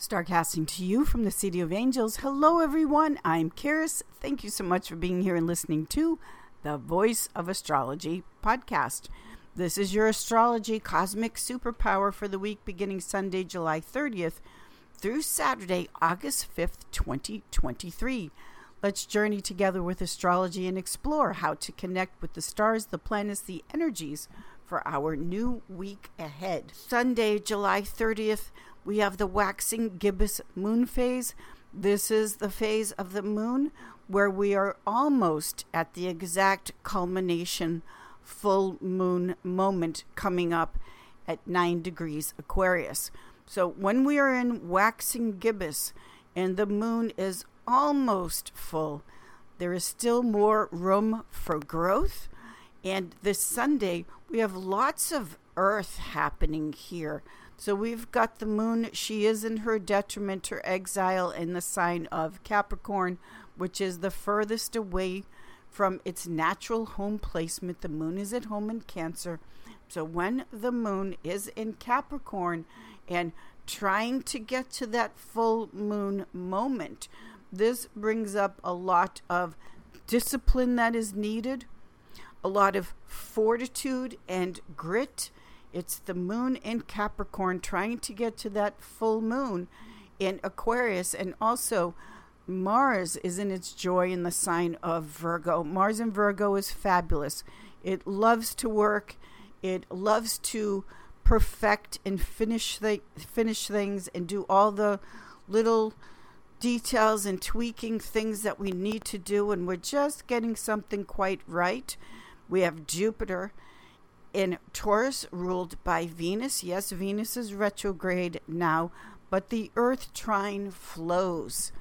Starcasting to you from the City of Angels. Hello, everyone. I'm Karis. Thank you so much for being here and listening to the Voice of Astrology podcast. This is your astrology cosmic superpower for the week beginning Sunday, July 30th through Saturday, August 5th, 2023. Let's journey together with astrology and explore how to connect with the stars, the planets, the energies for our new week ahead. Sunday, July 30th we have the waxing gibbous moon phase. This is the phase of the moon where we are almost at the exact culmination full moon moment coming up at 9 degrees Aquarius. So when we are in waxing gibbous and the moon is almost full, there is still more room for growth. And this Sunday, we have lots of earth happening here. So we've got the moon. She is in her detriment, her exile in the sign of Capricorn, which is the furthest away from its natural home placement. The moon is at home in Cancer. So when the moon is in Capricorn and trying to get to that full moon moment, this brings up a lot of discipline that is needed, a lot of fortitude and grit it's the moon in Capricorn trying to get to that full moon in Aquarius. And also, Mars is in its joy in the sign of Virgo. Mars in Virgo is fabulous. It loves to work, it loves to perfect and finish, the, finish things and do all the little details and tweaking things that we need to do. And we're just getting something quite right. We have Jupiter in Taurus, ruled by Venus. Yes, Venus is retrograde now, but the Earth trine flows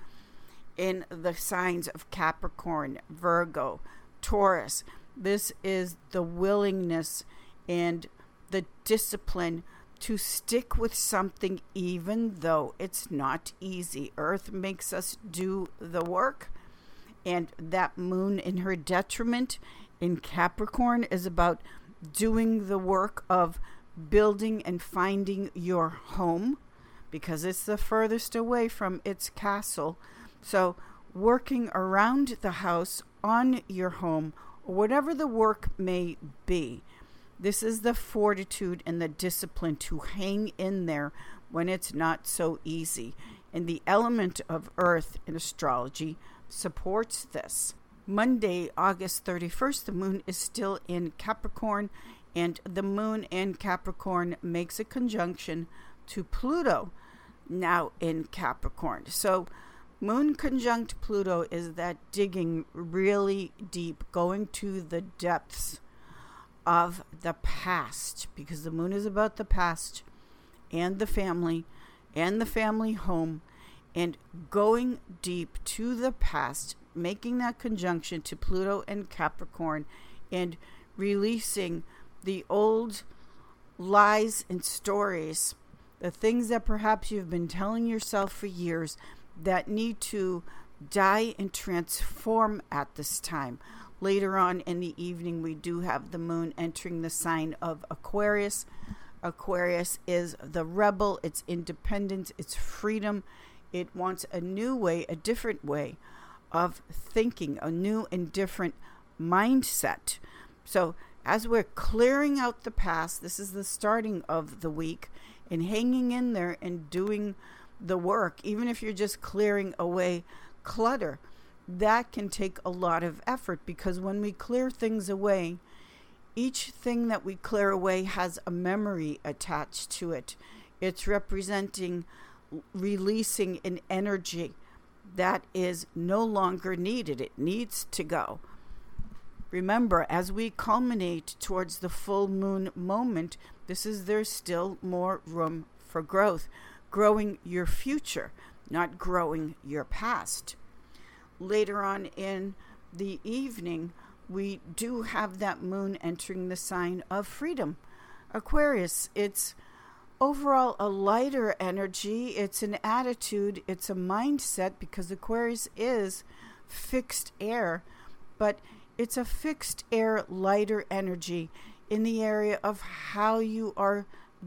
in the signs of Capricorn, Virgo, Taurus. This is the willingness and the discipline to stick with something even though it's not easy. Earth makes us do the work, and that moon in her detriment in Capricorn is about doing the work of building and finding your home because it's the furthest away from its castle. So, working around the house on your home, or whatever the work may be, this is the fortitude and the discipline to hang in there when it's not so easy. And the element of earth in astrology supports this. Monday, August 31st, the moon is still in Capricorn, and the moon in Capricorn makes a conjunction to Pluto, now in Capricorn. So, moon conjunct Pluto is that digging really deep, going to the depths of the past, because the moon is about the past and the family and the family home, and going deep to the past making that conjunction to Pluto and Capricorn and releasing the old lies and stories, the things that perhaps you've been telling yourself for years that need to die and transform at this time. Later on in the evening, we do have the moon entering the sign of Aquarius. Aquarius is the rebel, it's independence, it's freedom. It wants a new way, a different way of thinking, a new and different mindset. So, as we're clearing out the past, this is the starting of the week, and hanging in there and doing the work, even if you're just clearing away clutter, that can take a lot of effort because when we clear things away, each thing that we clear away has a memory attached to it. It's representing releasing an energy that is no longer needed. It needs to go. Remember, as we culminate towards the full moon moment, this is there's still more room for growth, growing your future, not growing your past. Later on in the evening, we do have that moon entering the sign of freedom. Aquarius, it's overall a lighter energy. It's an attitude, it's a mindset because Aquarius is fixed air, but it's a fixed air, lighter energy in the area of how you are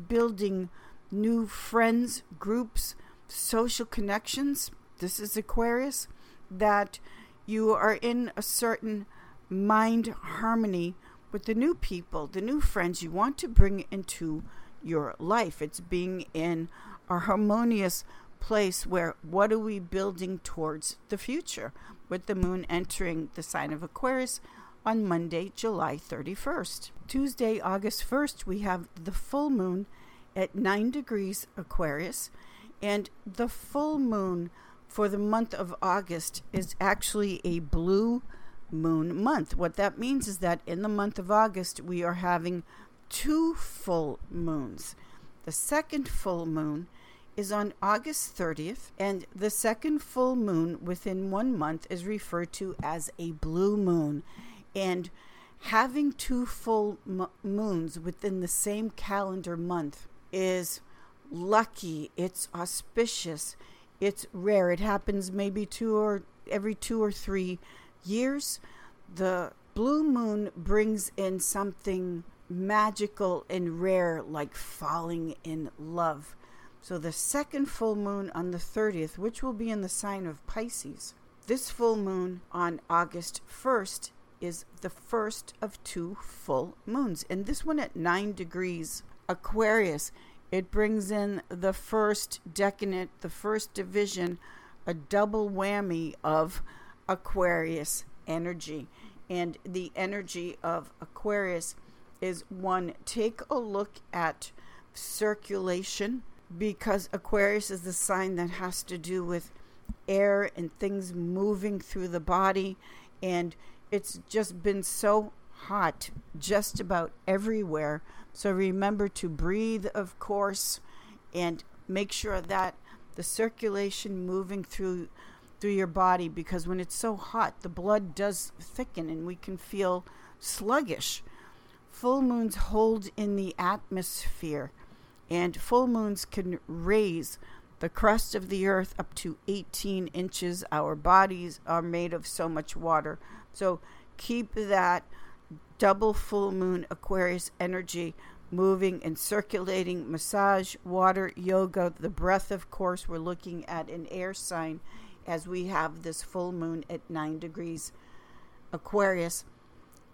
building new friends, groups, social connections. This is Aquarius, that you are in a certain mind harmony with the new people, the new friends you want to bring into your life. It's being in a harmonious place where what are we building towards the future with the moon entering the sign of Aquarius on Monday, July 31st. Tuesday, August 1st, we have the full moon at 9 degrees Aquarius, and the full moon for the month of August is actually a blue moon month. What that means is that in the month of August, we are having two full moons. The second full moon is on August 30th, and the second full moon within one month is referred to as a blue moon. And having two full moons within the same calendar month is lucky, it's auspicious, it's rare. It happens maybe two or every two or three years. The blue moon brings in something magical and rare, like falling in love. So, the second full moon on the 30th, which will be in the sign of Pisces, this full moon on August 1st is the first of two full moons. And this one at 9 degrees Aquarius, it brings in the first decanate, the first division, a double whammy of Aquarius energy. And the energy of Aquarius is one, take a look at circulation because Aquarius is the sign that has to do with air and things moving through the body. And it's just been so hot just about everywhere. So remember to breathe, of course, and make sure that the circulation moving through through your body because when it's so hot, the blood does thicken and we can feel sluggish. Full moons hold in the atmosphere, and full moons can raise the crust of the earth up to 18 inches. Our bodies are made of so much water. So keep that double full moon Aquarius energy moving and circulating, massage, water, yoga, the breath, of course. We're looking at an air sign as we have this full moon at 9 degrees Aquarius.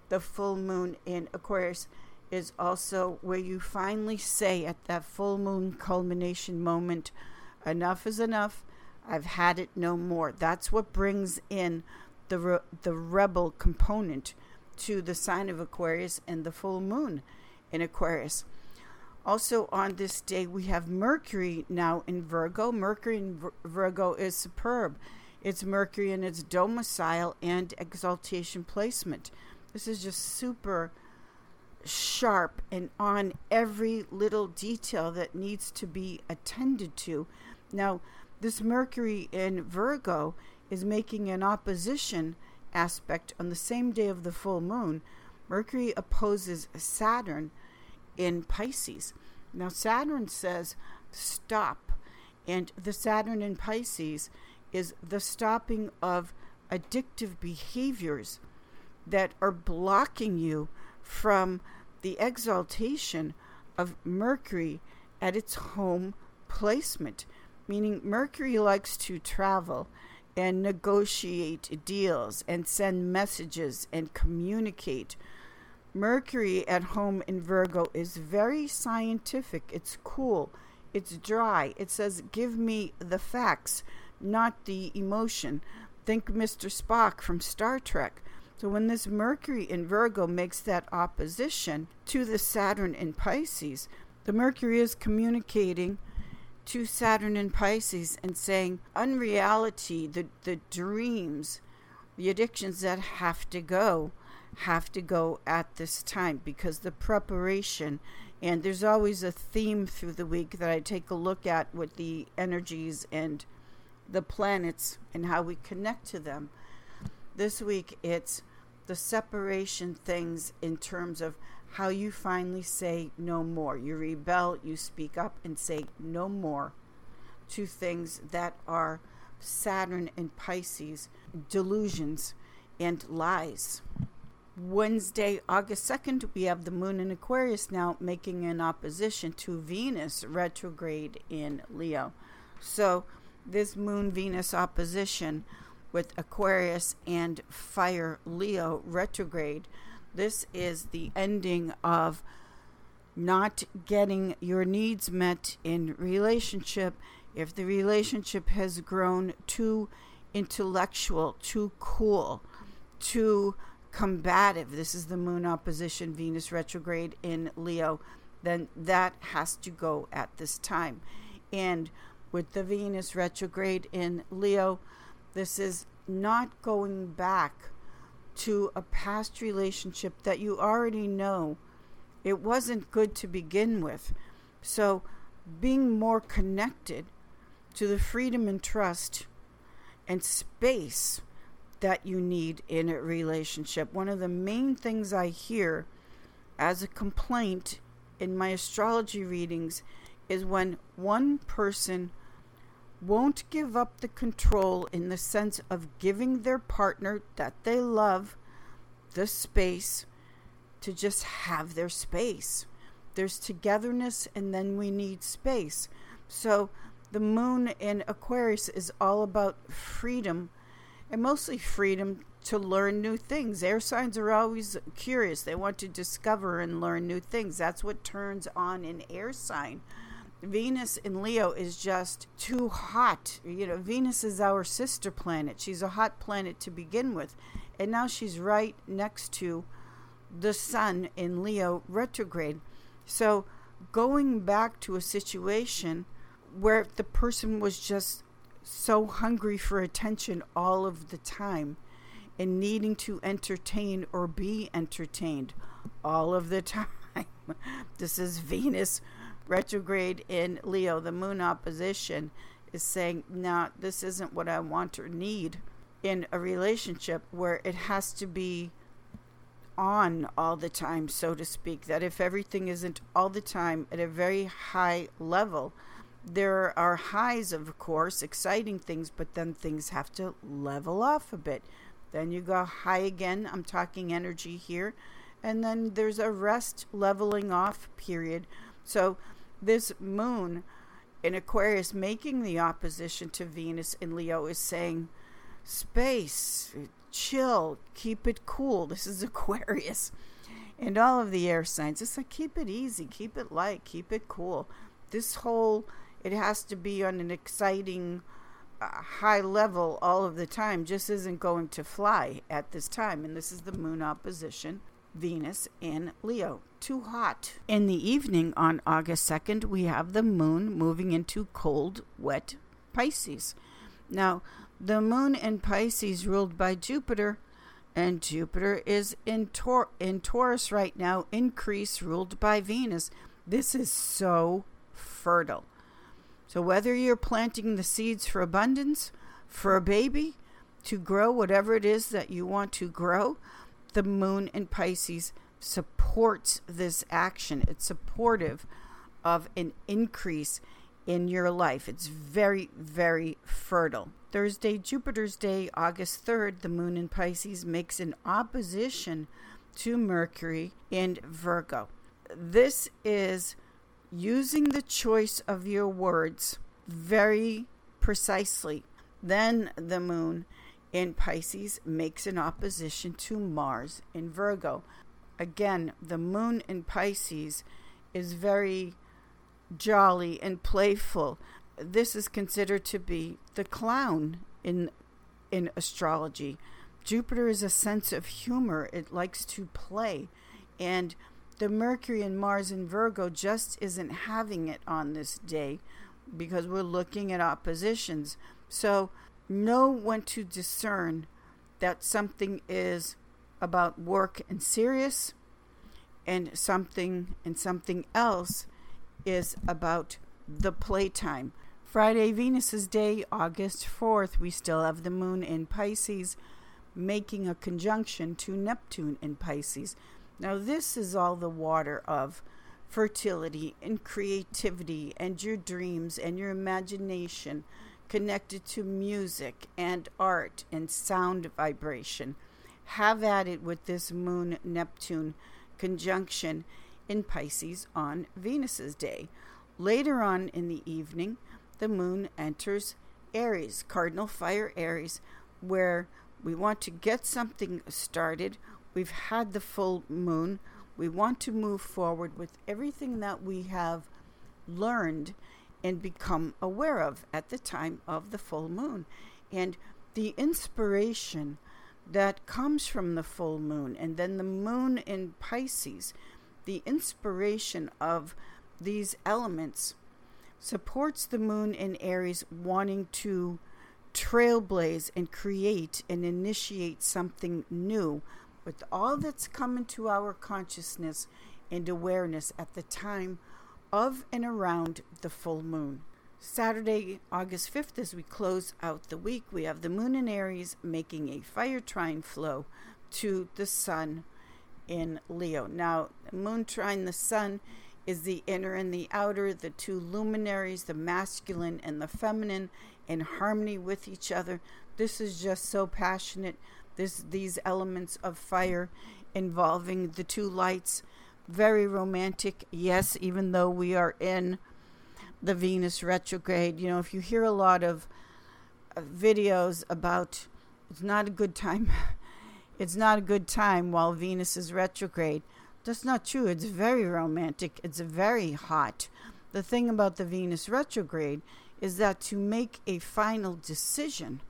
The full moon in Aquarius is also where you finally say at that full moon culmination moment, enough is enough. I've had it no more. That's what brings in the re- the rebel component to the sign of Aquarius and the full moon in Aquarius. Also, on this day, we have Mercury now in Virgo. Mercury in Virgo is superb. It's Mercury in its domicile and exaltation placement. This is just super sharp and on every little detail that needs to be attended to. Now, this Mercury in Virgo is making an opposition aspect on the same day of the full moon. Mercury opposes Saturn in Pisces. Now, Saturn says stop, and the Saturn in Pisces is the stopping of addictive behaviors that are blocking you from the exaltation of Mercury at its home placement, meaning Mercury likes to travel and negotiate deals and send messages and communicate. Mercury at home in Virgo is very scientific. It's cool. It's dry. It says, Give me the facts, not the emotion. Think Mr. Spock from Star Trek. So when this Mercury in Virgo makes that opposition to the Saturn in Pisces, the Mercury is communicating to Saturn in Pisces and saying, unreality, the, the dreams, the addictions that have to go, have to go at this time because the preparation, and there's always a theme through the week that I take a look at with the energies and the planets and how we connect to them. This week it's the separation things in terms of how you finally say no more. You rebel, you speak up and say no more to things that are Saturn and Pisces delusions and lies. Wednesday, August 2nd, we have the moon in Aquarius now making an opposition to Venus retrograde in Leo. So this Moon Venus opposition with Aquarius and Fire Leo retrograde. This is the ending of not getting your needs met in relationship if the relationship has grown too intellectual, too cool, too combative. This is the moon opposition Venus retrograde in Leo. Then that has to go at this time. And with the Venus retrograde in Leo, this is not going back to a past relationship that you already know it wasn't good to begin with. So, being more connected to the freedom and trust and space that you need in a relationship. One of the main things I hear as a complaint in my astrology readings is when one person won't give up the control in the sense of giving their partner that they love the space to just have their space. There's togetherness, and then we need space. So, the moon in Aquarius is all about freedom, and mostly freedom to learn new things. Air signs are always curious, they want to discover and learn new things. That's what turns on an air sign. Venus in Leo is just too hot. You know, Venus is our sister planet. She's a hot planet to begin with. And now she's right next to the sun in Leo retrograde. So going back to a situation where the person was just so hungry for attention all of the time and needing to entertain or be entertained all of the time. this is Venus retrograde in Leo, the moon opposition, is saying, no, this isn't what I want or need in a relationship where it has to be on all the time, so to speak. That if everything isn't all the time at a very high level, there are highs, of course, exciting things, but then things have to level off a bit. Then you go high again. I'm talking energy here. And then there's a rest leveling off period. So this moon in Aquarius making the opposition to Venus in Leo is saying, space, chill, keep it cool. This is Aquarius. And all of the air signs, it's like keep it easy, keep it light, keep it cool. This whole, it has to be on an exciting, uh, high level all of the time, just isn't going to fly at this time. And this is the moon opposition Venus in Leo. Too hot. In the evening on August 2nd, we have the moon moving into cold, wet Pisces. Now, the moon in Pisces ruled by Jupiter, and Jupiter is in, Tor- in Taurus right now, increase ruled by Venus. This is so fertile. So, whether you're planting the seeds for abundance, for a baby, to grow whatever it is that you want to grow, the moon in Pisces supports this action. It's supportive of an increase in your life. It's very, very fertile. Thursday, Jupiter's Day, August 3rd, the moon in Pisces makes an opposition to Mercury in Virgo. This is using the choice of your words very precisely. Then the moon in Pisces makes an opposition to Mars in Virgo. Again, the moon in Pisces is very jolly and playful. This is considered to be the clown in in astrology. Jupiter is a sense of humor. It likes to play. And the Mercury and Mars in Virgo just isn't having it on this day because we're looking at oppositions. So know when to discern that something is about work and serious and something and something else is about the playtime. Friday, Venus's day, August 4th, we still have the moon in Pisces making a conjunction to Neptune in Pisces. Now, this is all the water of fertility and creativity and your dreams and your imagination connected to music and art and sound vibration. Have at it with this Moon Neptune conjunction in Pisces on Venus's day. Later on in the evening, the moon enters Aries, cardinal fire Aries, where we want to get something started. We've had the full moon. We want to move forward with everything that we have learned and become aware of at the time of the full moon. And the inspiration that comes from the full moon and then the moon in Pisces, the inspiration of these elements supports the moon in Aries wanting to trailblaze and create and initiate something new with all that's come into our consciousness and awareness at the time of and around the full moon. Saturday, August 5th, as we close out the week, we have the moon in Aries making a fire trine flow to the sun in Leo. Now, moon trine the sun is the inner and the outer, the two luminaries, the masculine and the feminine, in harmony with each other. This is just so passionate. This these elements of fire involving the two lights, very romantic. Yes, even though we are in the Venus retrograde. You know, if you hear a lot of uh, videos about it's not a good time, it's not a good time while Venus is retrograde. That's not true. It's very romantic. It's very hot. The thing about the Venus retrograde is that to make a final decision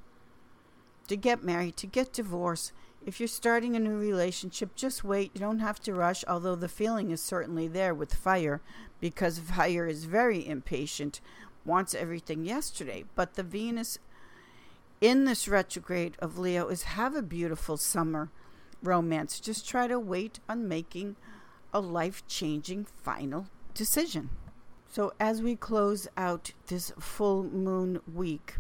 to get married, to get divorced, if you're starting a new relationship, just wait. You don't have to rush, although the feeling is certainly there with fire because fire is very impatient, wants everything yesterday. But the Venus in this retrograde of Leo is have a beautiful summer romance. Just try to wait on making a life changing final decision. So, as we close out this full moon week,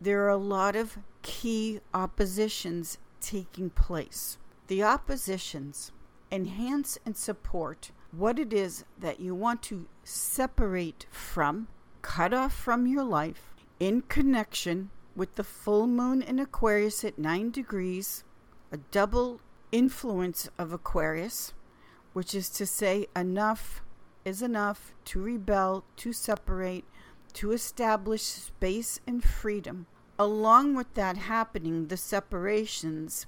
there are a lot of key oppositions taking place. The oppositions enhance and support what it is that you want to separate from, cut off from your life in connection with the full moon in Aquarius at 9 degrees, a double influence of Aquarius, which is to say, enough is enough to rebel, to separate, to establish space and freedom. Along with that happening, the separations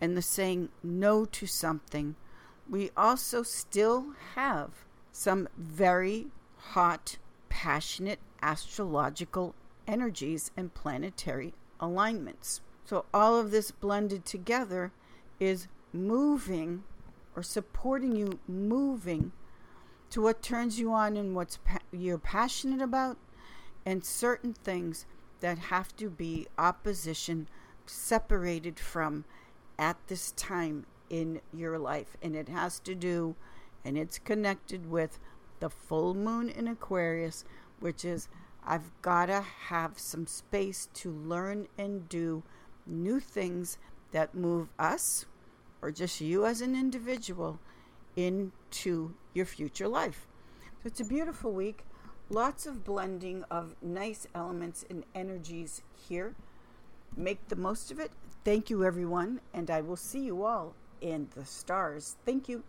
and the saying no to something we also still have some very hot, passionate astrological energies and planetary alignments. So, all of this blended together is moving or supporting you moving to what turns you on and what pa- you're passionate about, and certain things that have to be opposition separated from at this time in your life. And it has to do, and it's connected with the full moon in Aquarius, which is I've got to have some space to learn and do new things that move us or just you as an individual into your future life. So it's a beautiful week. Lots of blending of nice elements and energies here. Make the most of it. Thank you, everyone, and I will see you all in the stars. Thank you.